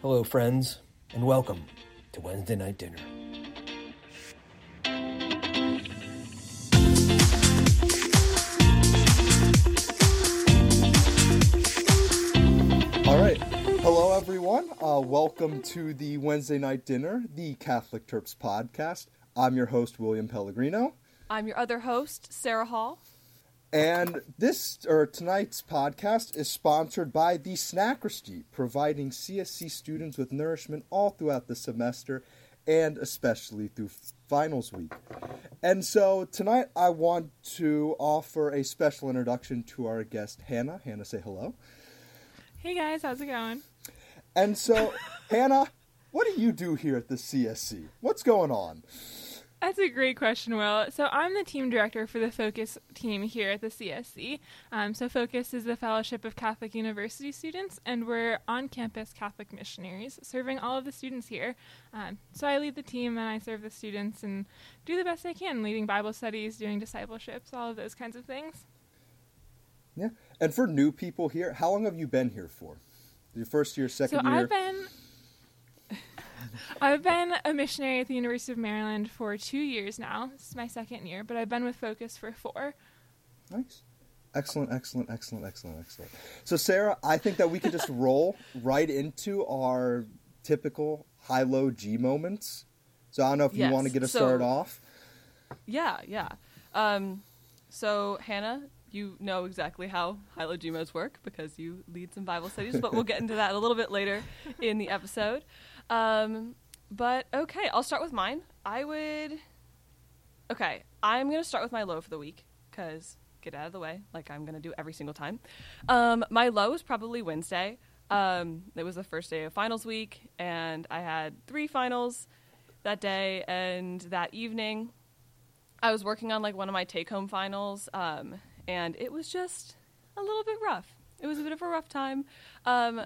Hello, friends, and welcome to Wednesday Night Dinner. All right. Hello, everyone. Uh, welcome to the Wednesday Night Dinner, the Catholic Terps podcast. I'm your host, William Pellegrino. I'm your other host, Sarah Hall. And this, or tonight's podcast, is sponsored by the Snackersty, providing CSC students with nourishment all throughout the semester and especially through finals week. And so tonight I want to offer a special introduction to our guest, Hannah. Hannah, say hello. Hey guys, how's it going? And so, Hannah, what do you do here at the CSC? What's going on? That's a great question, Will. So I'm the team director for the Focus team here at the CSC. Um, so Focus is the Fellowship of Catholic University Students, and we're on-campus Catholic missionaries, serving all of the students here. Um, so I lead the team and I serve the students and do the best I can, leading Bible studies, doing discipleships, all of those kinds of things. Yeah. And for new people here, how long have you been here for? Your first year, second so year? I've been I've been a missionary at the University of Maryland for two years now. This is my second year, but I've been with Focus for four. Nice. Excellent, excellent, excellent, excellent, excellent. So, Sarah, I think that we could just roll right into our typical high low G moments. So, I don't know if Yes, you want to get us so- started off. Yeah, yeah. Um, so, Hannah, you know exactly how Hilo Gmos work because you lead some Bible studies, but we'll get into that a little bit later in the episode. Um, but okay, I'll start with mine. I would. Okay, I'm to start with my low for the week because get out of the way, like I'm to do every single time. Um, my low is probably Wednesday. Um, it was the first day of finals week, and I had three finals that day and that evening. I was working on like one of my take home finals, um, and it was just a little bit rough. It was a bit of a rough time. Um,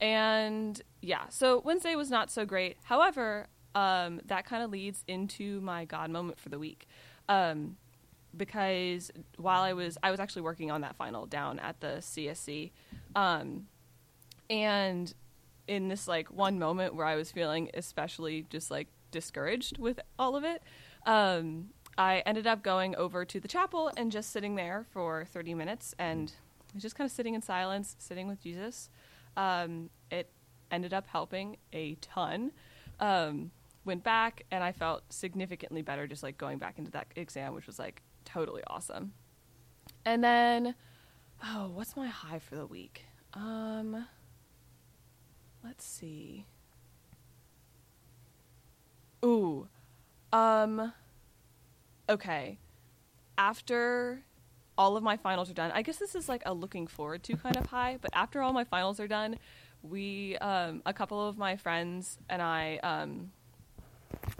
and yeah, so Wednesday was not so great. However, um, that kind of leads into my God moment for the week. Um, because while I was, I was actually working on that final down at the CSC. Um, and in this like one moment where I was feeling especially just like discouraged with all of it, um, I ended up going over to the chapel and just sitting there for 30 minutes and just kind of sitting in silence, sitting with Jesus. Um, it ended up helping a ton. Um, went back and I felt significantly better just like going back into that exam, which was like totally awesome. And then, oh, what's my high for the week? Um, let's see. Ooh, um, okay. After all of my finals are done, I guess this is like a looking forward to kind of high, but after all my finals are done, we, um, a couple of my friends and I, um,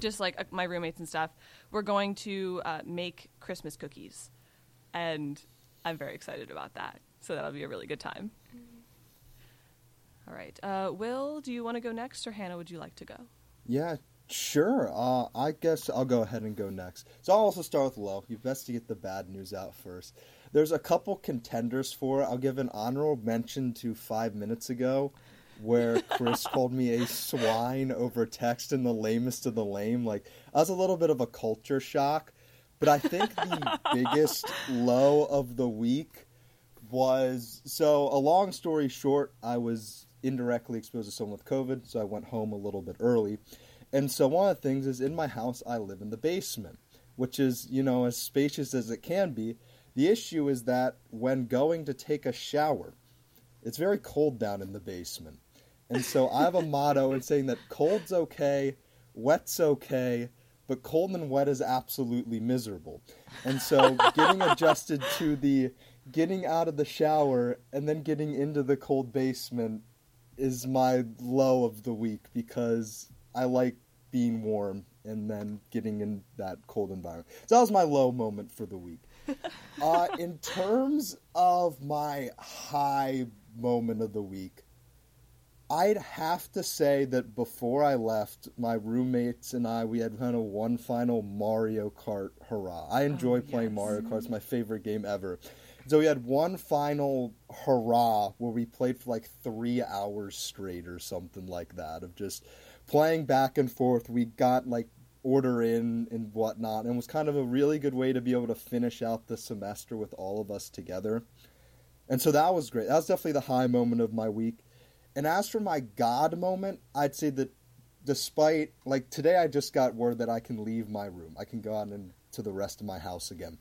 just like uh, my roommates and stuff, we're going to uh, make Christmas cookies. And I'm very excited about that. So that'll be a really good time. All right. Uh, Will, do you want to go next, or Hannah, would you like to go? Yeah, sure. Uh, I guess I'll go ahead and go next. So I'll also start with low. You best to get the bad news out first. There's a couple contenders for it. I'll give an honorable mention to five minutes ago, where Chris called me a swine over text in the lamest of the lame. Like that was a little bit of a culture shock. But I think the biggest low of the week was so a long story short, I was indirectly exposed to someone with COVID, so I went home a little bit early. And so one of the things is in my house I live in the basement, which is, you know, as spacious as it can be. The issue is that when going to take a shower, it's very cold down in the basement. And so I have a motto in saying that cold's okay, wet's okay, but cold and wet is absolutely miserable. And so getting adjusted to the getting out of the shower and then getting into the cold basement is my low of the week because I like being warm and then getting in that cold environment. So that was my low moment for the week. uh, in terms of my high moment of the week, I'd have to say that before I left, my roommates and I we had kind of one final Mario Kart hurrah. I enjoy playing yes. Mario Kart; it's my favorite game ever. So we had one final hurrah where we played for like three hours straight or something like that of just playing back and forth. We got like order in and whatnot, and it was kind of a really good way to be able to finish out the semester with all of us together. And so that was great. That was definitely the high moment of my week. And as for my God moment, I'd say that despite like today, I just got word that I can leave my room. I can go out into the rest of my house again.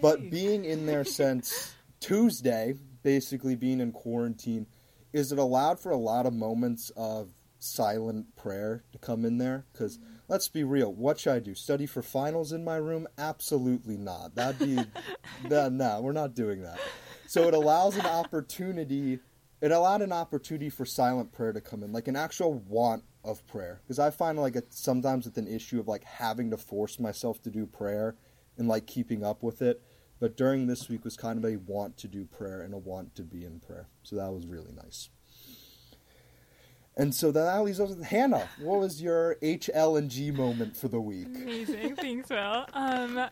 But being in there since Tuesday, basically being in quarantine, is it allowed for a lot of moments of silent prayer to come in there? Because let's be real, what should I do? Study for finals in my room? Absolutely not. That'd be, that, no, we're not doing that. So it allows an opportunity. It allowed an opportunity for silent prayer to come in, like an actual want of prayer. Because I find like it, sometimes it's an issue of like having to force myself to do prayer and like keeping up with it. But during this week was kind of a want to do prayer and a want to be in prayer. So that was really nice. And so that leaves us with Hannah. What was your H, L, and G moment for the week? Amazing. Thanks, Will. Um,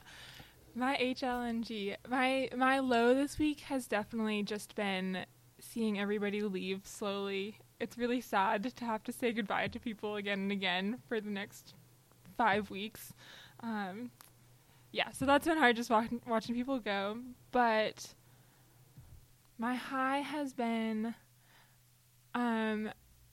my HLNG, my my low this week has definitely just been seeing everybody leave slowly. It's really sad to have to say goodbye to people again and again for the next five weeks. Um, yeah, so that's been hard just watching, watching people go. But my high has been um,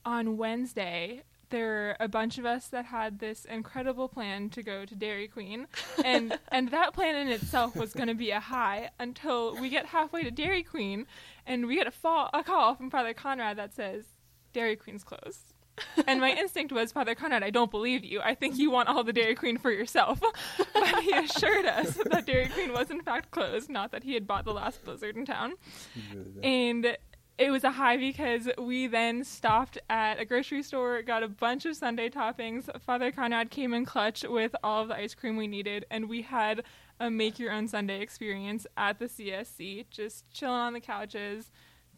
on Wednesday. There were a bunch of us that had this incredible plan to go to Dairy Queen, and and that plan in itself was going to be a high until we get halfway to Dairy Queen, and we get a, fall, a call from Father Conrad that says Dairy Queen's closed. and my instinct was, Father Conrad, I don't believe you. I think you want all the Dairy Queen for yourself. but he assured us that Dairy Queen was in fact closed, not that he had bought the last blizzard in town. And it was a high because we then stopped at a grocery store, got a bunch of sundae toppings. Father Conrad came in clutch with all of the ice cream we needed, and we had a make your own sundae experience at the CSC, just chilling on the couches.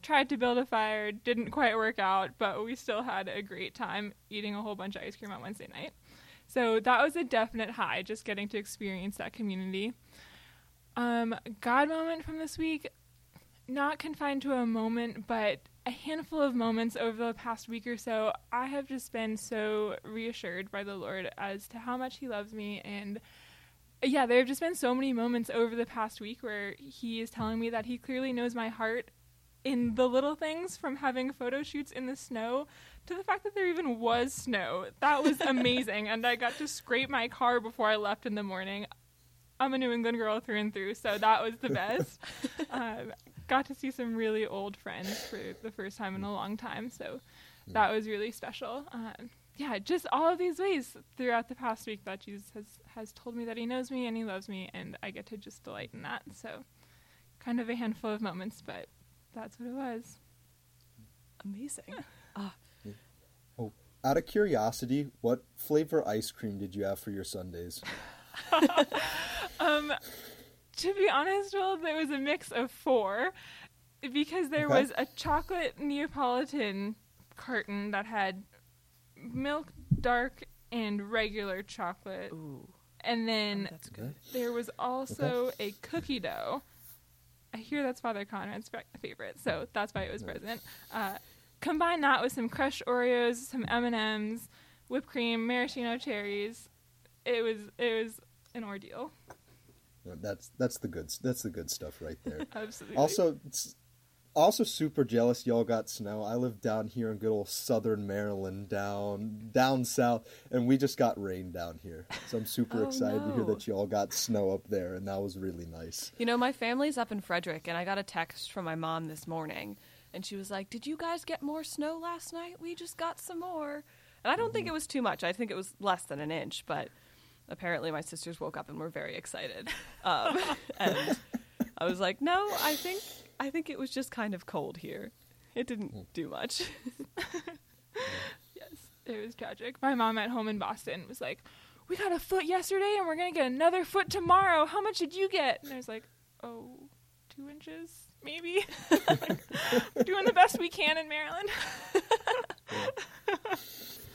Tried to build a fire, didn't quite work out, but we still had a great time eating a whole bunch of ice cream on Wednesday night. So that was a definite high, just getting to experience that community. Um, God moment from this week, not confined to a moment, but a handful of moments over the past week or so, I have just been so reassured by the Lord as to how much He loves me. And yeah, there have just been so many moments over the past week where He is telling me that He clearly knows my heart in the little things from having photo shoots in the snow to the fact that there even was snow. That was amazing. and I got to scrape my car before I left in the morning. I'm a New England girl through and through, so that was the best. um, got to see some really old friends for the first time in a long time, so that was really special. Um, yeah, just all of these ways throughout the past week that Jesus has has told me that He knows me and He loves me, and I get to just delight in that. So, kind of a handful of moments, but that's what it was. Amazing. Out of curiosity, what flavor ice cream did you have for your sundaes? Um, to be honest, well, there was a mix of four because there Okay. was a chocolate Neapolitan carton that had milk, dark, and regular chocolate, Ooh, and then that's good. there was also a cookie dough. I hear that's Father Conrad's favorite, so that's why it was present. Uh, combine that with some crushed Oreos, some M and M's, whipped cream, maraschino cherries. It was it was an ordeal. That's that's the good that's the good stuff right there. Absolutely. also, also super jealous y'all got snow. I live down here in good old Southern Maryland, down down south, and we just got rain down here. So I'm super Oh, excited to hear that y'all got snow up there, and that was really nice. You know, my family's up in Frederick, and I got a text from my mom this morning, and she was like, "Did you guys get more snow last night? We just got some more." And I don't think mm-hmm. it was too much. I think it was less than an inch, but apparently my sisters woke up and were very excited. Um, and I was like, "No, I think I think it was just kind of cold here. It didn't do much." Yes, it was tragic. My mom at home in Boston was like, "We got a foot yesterday, and we're gonna get another foot tomorrow. How much did you get?" And I was like, "Oh, two inches, maybe." we're doing the best we can in Maryland.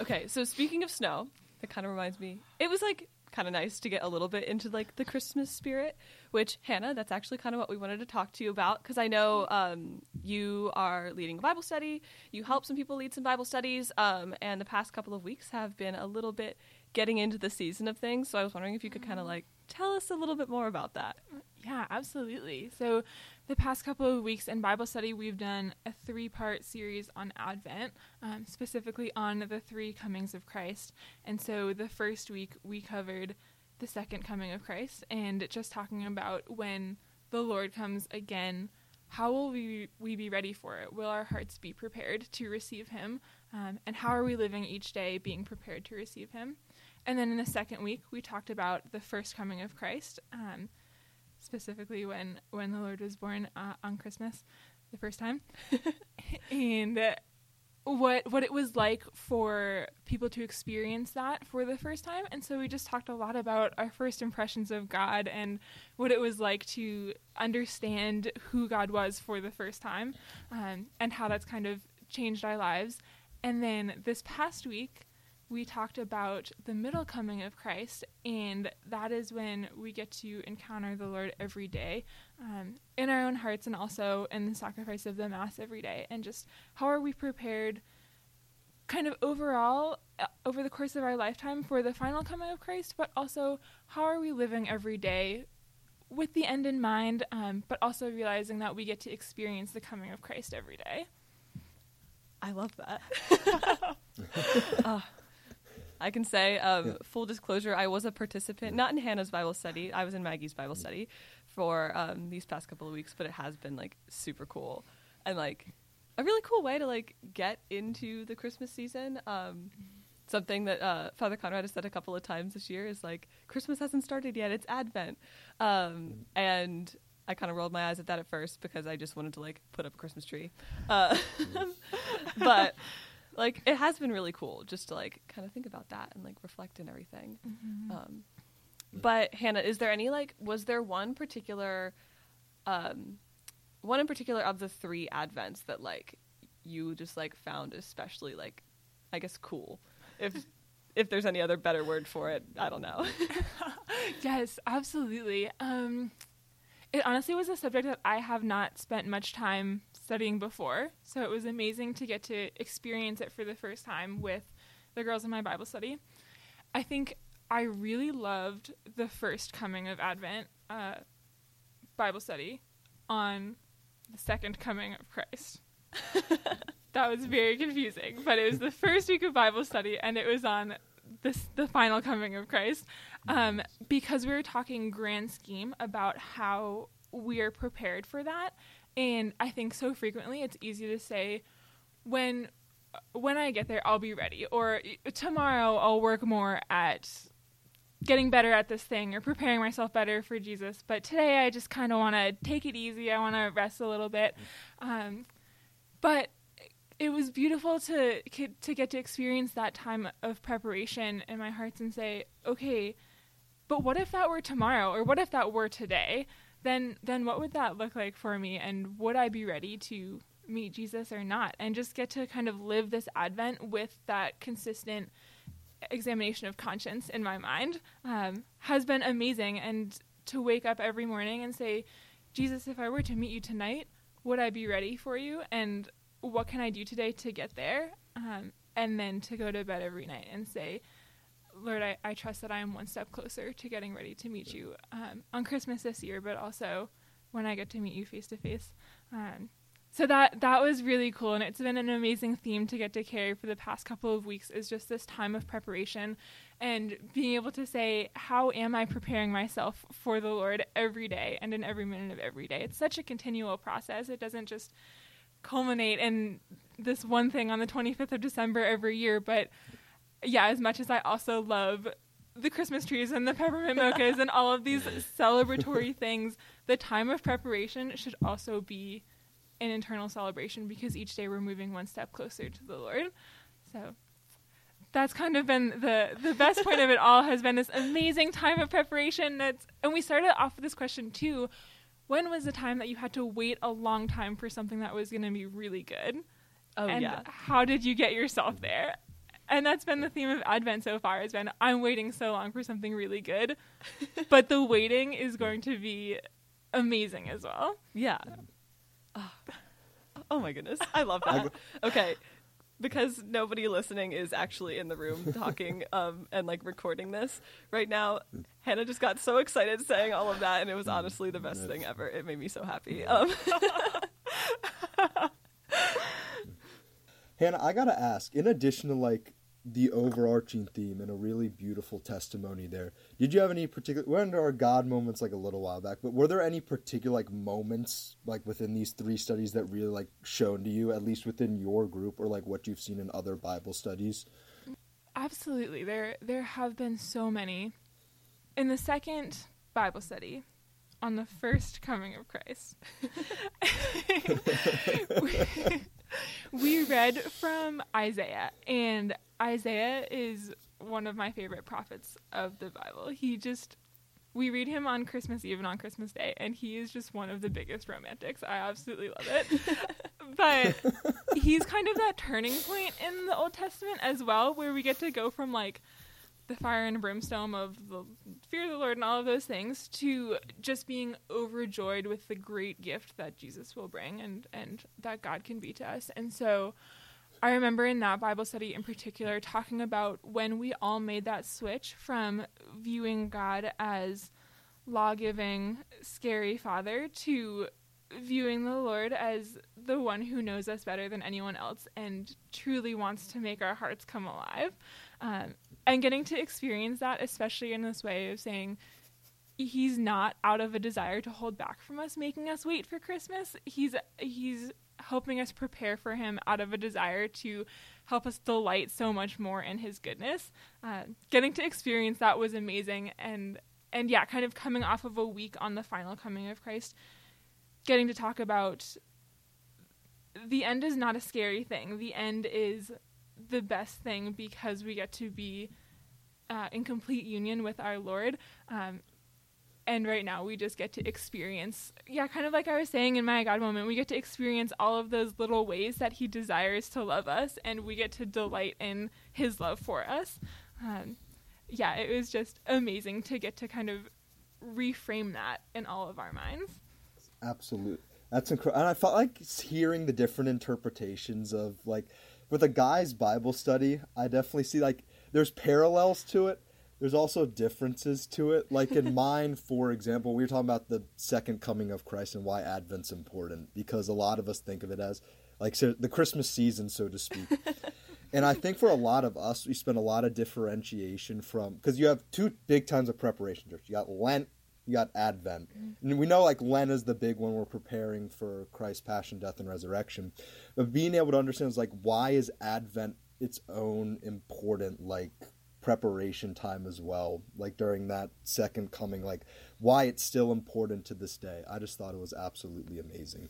Okay, so speaking of snow, that kind of reminds me. It was like kind of nice to get a little bit into like the Christmas spirit. Which Hannah, that's actually kind of what we wanted to talk to you about because I know um, you are leading a Bible study. You help some people lead some Bible studies, um, and the past couple of weeks have been a little bit getting into the season of things. So I was wondering if you could kind of like tell us a little bit more about that. Yeah, absolutely. So, the past couple of weeks in Bible study, we've done a three part series on Advent, um, specifically on the three comings of Christ. And so, the first week, we covered the second coming of Christ and just talking about when the Lord comes again. How will we, we be ready for it? Will our hearts be prepared to receive Him? Um, and how are we living each day being prepared to receive Him? And then in the second week, we talked about the first coming of Christ. Um, specifically when when the Lord was born uh, on Christmas, the first time, and uh, what what it was like for people to experience that for the first time. And so we just talked a lot about our first impressions of God and what it was like to understand who God was for the first time, um, and how that's kind of changed our lives. And then this past week, we talked about the middle coming of Christ, and that is when we get to encounter the Lord every day um, in our own hearts and also in the sacrifice of the Mass every day. And just how are we prepared, kind of overall, uh, over the course of our lifetime for the final coming of Christ, but also how are we living every day with the end in mind, um, but also realizing that we get to experience the coming of Christ every day. I love that. uh, I can say, um, yeah. full disclosure, I was a participant, not in Hannah's Bible study. I was in Maggie's Bible study for um, these past couple of weeks, but it has been like super cool and like a really cool way to like get into the Christmas season. Um, something that uh, Father Conrad has said a couple of times this year is like Christmas hasn't started yet; it's Advent, um, and I kind of rolled my eyes at that at first because I just wanted to like put up a Christmas tree, uh, but like it has been really cool just to like kind of think about that and like reflect and everything. Mm-hmm. Um, but Hannah, is there any like was there one particular, um, one in particular of the three advents that like you just like found especially like, I guess cool, if if there's any other better word for it, I don't know. yes, absolutely. Um, it honestly was a subject that I have not spent much time studying before. So it was amazing to get to experience it for the first time with the girls in my Bible study. I think I really loved the first coming of Advent uh, Bible study on the second coming of Christ. that was very confusing, but it was the first week of Bible study, and it was on this the final coming of Christ, um, because we were talking grand scheme about how we are prepared for that, and I think so frequently it's easy to say when when I get there I'll be ready or tomorrow I'll work more at getting better at this thing or preparing myself better for Jesus. But today I just kind of want to take it easy. I want to rest a little bit. Um, but it was beautiful to to get to experience that time of preparation in my hearts and say, okay, but what if that were tomorrow or what if that were today? then then what would that look like for me? And would I be ready to meet Jesus or not? And just get to kind of live this advent with that consistent examination of conscience in my mind um, has been amazing. And to wake up every morning and say Jesus if I were to meet you tonight would I be ready for you? And what can I do today to get there? Um, and then to go to bed every night and say Lord, I, I trust that I am one step closer to getting ready to meet you um, on Christmas this year, but also when I get to meet you face to face. So that that was really cool, and it's been an amazing theme to get to carry for the past couple of weeks. Is just this time of preparation, and being able to say, "How am I preparing myself for the Lord every day and in every minute of every day?" It's such a continual process. It doesn't just culminate in this one thing on the 25th of December every year, but yeah, as much as I also love the Christmas trees and the peppermint mochas and all of these celebratory things, the time of preparation should also be an internal celebration because each day we're moving one step closer to the Lord. So that's kind of been the the best point of it all has been this amazing time of preparation. That's and we started off with this question too. When was the time that you had to wait a long time for something that was going to be really good? Oh and yeah. How did you get yourself there? And that's been the theme of Advent so far. Has been I'm waiting so long for something really good, but the waiting is going to be amazing as well. Yeah. Oh, oh my goodness. I love that. Okay. Because nobody listening is actually in the room talking um, and like recording this right now, Hannah just got so excited saying all of that, and it was honestly the best thing ever. It made me so happy. Um, Hannah, I gotta ask. In addition to like the overarching theme and a really beautiful testimony there, did you have any particular? We're under our God moments like a little while back, but were there any particular like moments like within these three studies that really like shown to you, at least within your group, or like what you've seen in other Bible studies? Absolutely. There there have been so many. In the second Bible study on the first coming of Christ. we read from Isaiah and Isaiah is one of my favorite prophets of the Bible. He just we read him on Christmas Eve and on Christmas Day, and he is just one of the biggest romantics. I absolutely love it. but he's kind of that turning point in the Old Testament as well, where we get to go from like the fire and brimstone of the fear of the Lord and all of those things to just being overjoyed with the great gift that Jesus will bring and and that God can be to us. And so I remember in that Bible study in particular talking about when we all made that switch from viewing God as law-giving, scary father to viewing the Lord as the one who knows us better than anyone else and truly wants to make our hearts come alive. Um, and getting to experience that, especially in this way of saying, he's not out of a desire to hold back from us making us wait for christmas. He's he's helping us prepare for him out of a desire to help us delight so much more in his goodness. Uh, getting to experience that was amazing. And and yeah kind of coming off of a week on the final coming of christ getting to talk about the end is not a scary thing. The end is the best thing because we get to be uh, in complete union with our lord um, and right now we just get to experience yeah kind of like i was saying in my god moment we get to experience all of those little ways that he desires to love us and we get to delight in his love for us um, yeah it was just amazing to get to kind of reframe that in all of our minds Absolutely. That's incredible. And I felt like hearing the different interpretations of like with a guy's Bible study, I definitely see like there's parallels to it. There's also differences to it. Like in mine, for example, we were talking about the second coming of Christ and why Advent's important because a lot of us think of it as like so the Christmas season, so to speak. and I think for a lot of us, we spend a lot of differentiation from because you have two big times of preparation. Church. You got Lent you got Advent. And we know like Lent is the big one we're preparing for Christ's passion, death, and resurrection. But being able to understand is like why is Advent its own important like preparation time as well, like during that second coming, like why it's still important to this day. I just thought it was absolutely amazing.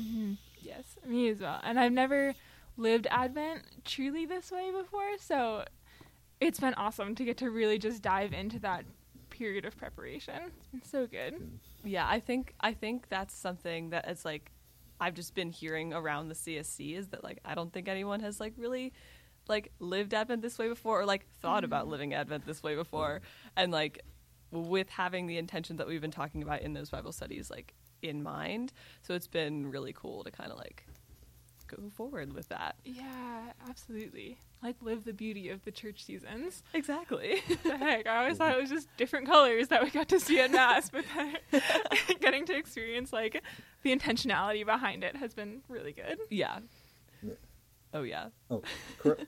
Mm-hmm. Yes, me as well. And I've never lived Advent truly this way before, so it's been awesome to get to really just dive into that period of preparation. It's been so good. yeah, I think I think that's something that is like I've just been hearing around the CSC is that like I don't think anyone has like really like lived Advent this way before or like thought about mm-hmm. living Advent this way before. And like with having the intention that we've been talking about in those Bible studies like in mind. So it's been really cool to kind of like go forward with that. Yeah, absolutely. Like live the beauty of the church seasons. Exactly. the heck, I always thought it was just different colors that we got to see at mass, but getting to experience like the intentionality behind it has been really good. yeah. Yeah. Oh yeah. Oh, cor-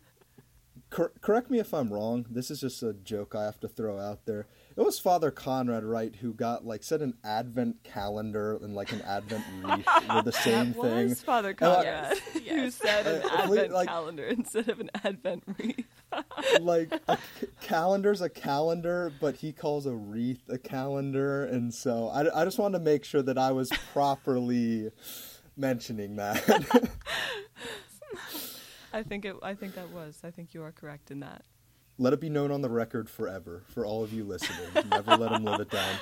cor- correct me if I'm wrong. This is just a joke I have to throw out there. It was Father Conrad right, who got like said an Advent calendar and like an Advent wreath were the same that thing. was Father And, like, Conrad who said an Uh, Advent like- calendar instead of an Advent wreath. like a c- calendar's a calendar, but he calls a wreath a calendar, and so I, I just wanted to make sure that I was properly mentioning that. I think it. I think that was. I think you are correct in that. Let it be known on the record forever for all of you listening. Never let him live it down.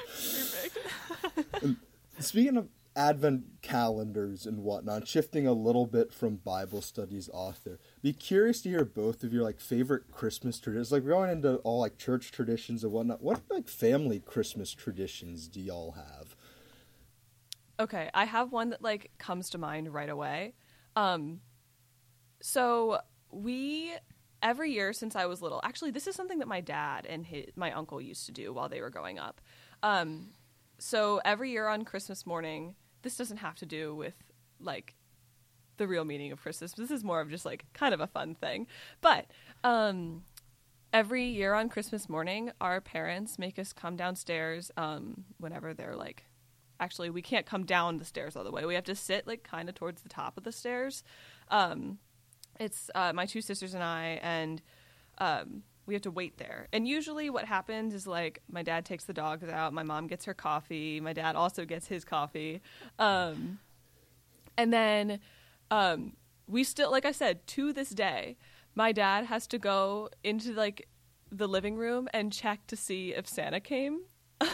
Speaking of advent calendars and whatnot, shifting a little bit from Bible studies author. Be curious to hear both of your like favorite Christmas traditions. Like we're going into all like church traditions and whatnot. What like family Christmas traditions do y'all have? Okay, I have one that like comes to mind right away. Um so we every year since I was little. Actually, this is something that my dad and his, my uncle used to do while they were growing up. Um so every year on Christmas morning, this doesn't have to do with like the real meaning of Christmas. This is more of just like kind of a fun thing. But um every year on Christmas morning, our parents make us come downstairs um whenever they're like actually we can't come down the stairs all the way. We have to sit like kind of towards the top of the stairs. Um it's uh, my two sisters and I and um we have to wait there. And usually what happens is like my dad takes the dogs out, my mom gets her coffee, my dad also gets his coffee. Um, and then um, we still like I said to this day, my dad has to go into like the living room and check to see if Santa came.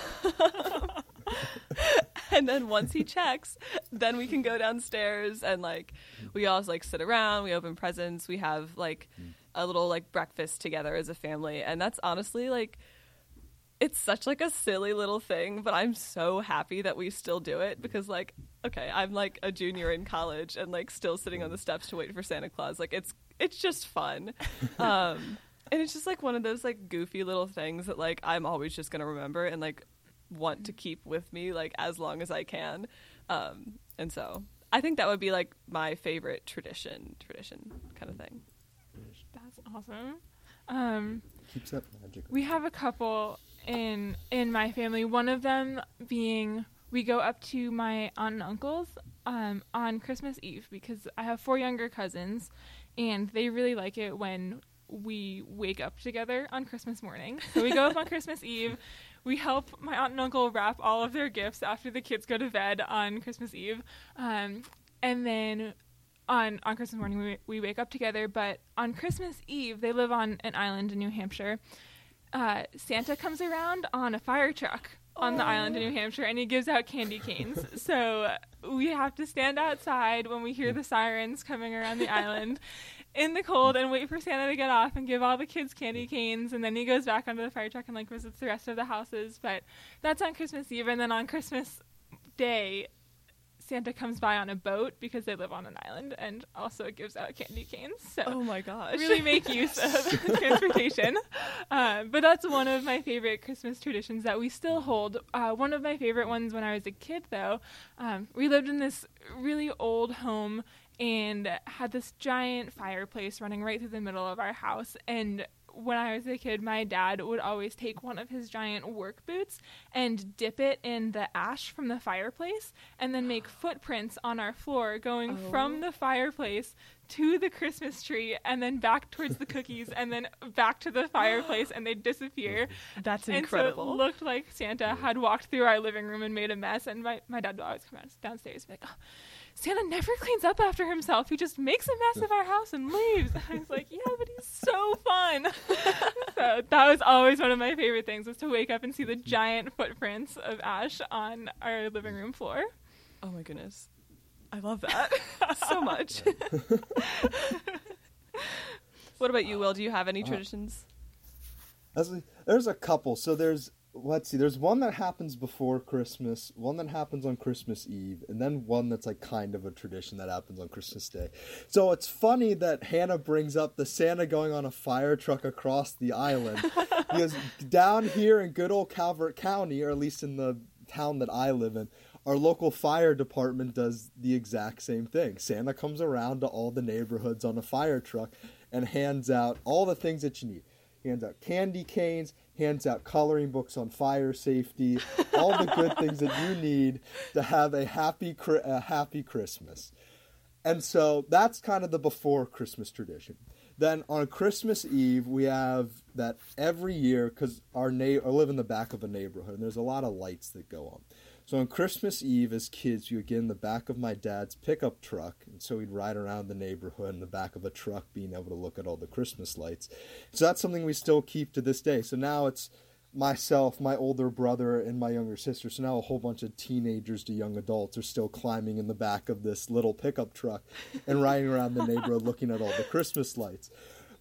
and then once he checks, then we can go downstairs and like we all like sit around, we open presents, we have like a little like breakfast together as a family. And that's honestly like it's such like a silly little thing but i'm so happy that we still do it because like okay i'm like a junior in college and like still sitting on the steps to wait for santa claus. Like it's it's just fun. Um and it's just like one of those like goofy little things that like i'm always just gonna remember and like want to keep with me like as long as i can um and so i think that would be like my favorite tradition tradition kind of thing That's awesome. Um, Keeps that magic. we have a couple in in my family. One of them being we go up to my aunt and uncle's um, on Christmas Eve because I have four younger cousins, and they really like it when we wake up together on Christmas morning. So we go up on Christmas Eve. We help my aunt and uncle wrap all of their gifts after the kids go to bed on Christmas Eve, um, and then on on Christmas morning we we wake up together. But on Christmas Eve, they live on an island in New Hampshire. Uh, Santa comes around on a fire truck on the island in New Hampshire, and he gives out candy canes. so we have to stand outside when we hear the sirens coming around the island. In the cold and wait for Santa to get off and give all the kids candy canes, and then he goes back onto the fire truck and like visits the rest of the houses. But that's on Christmas Eve, and then on Christmas Day, Santa comes by on a boat because they live on an island and also gives out candy canes. So oh my gosh really make use of transportation. Uh, but that's one of my favorite Christmas traditions that we still hold. Uh, one of my favorite ones when I was a kid, though, um, we lived in this really old home and had this giant fireplace running right through the middle of our house. And when I was a kid, my dad would always take one of his giant work boots and dip it in the ash from the fireplace and then make footprints on our floor going Oh. from the fireplace to the Christmas tree and then back towards the cookies and then back to the fireplace and they'd disappear. that's And incredible so it looked like Santa had walked through our living room and made a mess. And my, my dad would always come downstairs and be like, oh, Santa never cleans up after himself. He just makes a mess of our house and leaves. I was like, yeah, but he's so fun. so that was always one of my favorite things was to wake up and see the giant footprints of Ash on our living room floor. Oh my goodness. I love that so much. what about you, Will? Do you have any uh, traditions? As There's a couple. So there's let's see. There's one that happens before Christmas, one that happens on Christmas Eve, and then one that's like kind of a tradition that happens on Christmas Day. So it's funny that Hannah brings up the Santa going on a fire truck across the island because down here in good old Calvert County, or at least in the town that I live in, our local fire department does the exact same thing. Santa comes around to all the neighborhoods on a fire truck and hands out all the things that you need. He hands out candy canes, hands out coloring books on fire safety, all the good things that you need to have a happy a happy Christmas. And so that's kind of the before Christmas tradition. Then on Christmas Eve, we have that every year because our na- I live in the back of a neighborhood and there's a lot of lights that go on. So on Christmas Eve, as kids, you would get in the back of my dad's pickup truck, and so we'd ride around the neighborhood in the back of a truck, being able to look at all the Christmas lights. So that's something we still keep to this day. So now it's myself, my older brother, and my younger sister. So now a whole bunch of teenagers to young adults are still climbing in the back of this little pickup truck and riding around the neighborhood looking at all the Christmas lights.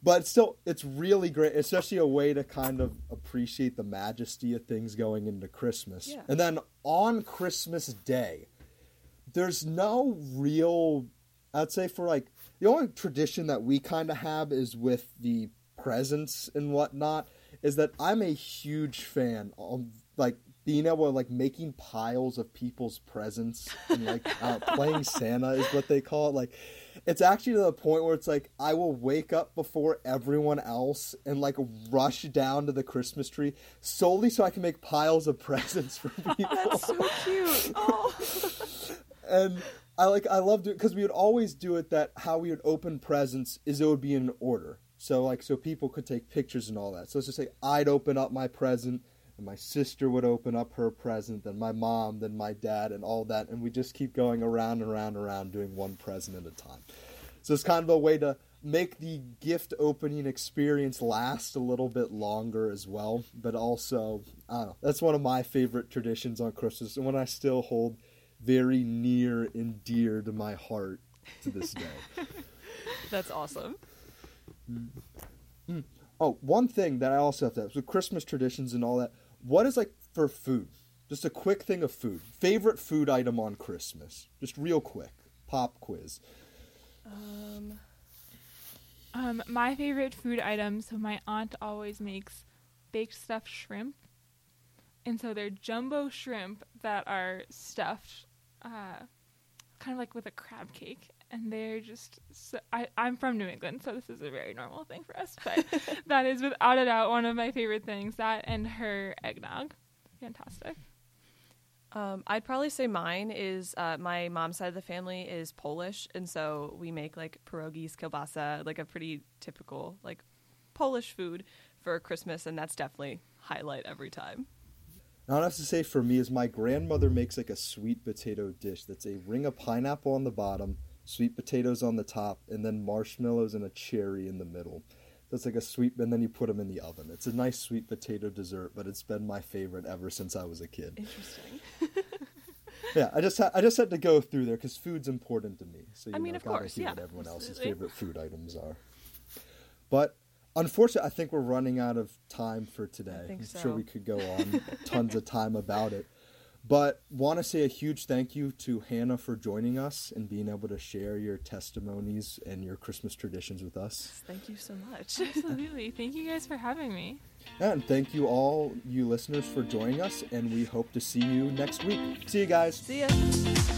But still, it's really great, especially a way to kind of appreciate the majesty of things going into Christmas. Yeah. And then on Christmas Day, there's no real, I'd say, for like, the only tradition that we kind of have is with the presents and whatnot is that I'm a huge fan of like being able to like making piles of people's presents and like uh, playing Santa is what they call it. Like it's actually to the point where it's like I will wake up before everyone else and like rush down to the Christmas tree solely so I can make piles of presents for people. That's so cute. Oh. and I like I loved it because we would always do it that how we would open presents is it would be in order. So like so people could take pictures and all that. So let's just say I'd open up my present and my sister would open up her present, then my mom, then my dad, and all that, and we just keep going around and around and around doing one present at a time. So it's kind of a way to make the gift opening experience last a little bit longer as well, but also I don't know. That's one of my favorite traditions on Christmas, and one I still hold very near and dear to my heart to this day. That's awesome. Mm. Mm. Oh, one thing that I also have to have with Christmas traditions and all that. What is like for food? Just a quick thing of food. Favorite food item on Christmas? Just real quick. Pop quiz. Um, Um, my favorite food item. So my aunt always makes baked stuffed shrimp, and so they're jumbo shrimp that are stuffed, uh, kind of like with a crab cake, and they're just. So, I I'm from New England, so this is a very normal thing for us, but that is without a doubt one of my favorite things. That and her eggnog, fantastic. um, I'd probably say mine is uh, my mom's side of the family is Polish, and so we make like pierogies, kielbasa, like a pretty typical like Polish food for Christmas, and that's definitely highlight every time. Now, I have to say for me is my grandmother makes like a sweet potato dish that's a ring of pineapple on the bottom, sweet potatoes on the top, and then marshmallows and a cherry in the middle. So it's like a sweet, and then you put them in the oven. It's a nice sweet potato dessert, but it's been my favorite ever since I was a kid. Interesting. Yeah, I just ha- I just had to go through there because food's important to me. So you I mean, know, of gotta course, yeah, what everyone else's absolutely. favorite food items are. But unfortunately, I think we're running out of time for today. think am so. sure we could go on tons of time about it. But want to say a huge thank you to Hannah for joining us and being able to share your testimonies and your Christmas traditions with us. Thank you so much. Absolutely. Thank you guys for having me. And thank you all you listeners for joining us and we hope to see you next week. See you guys. See ya.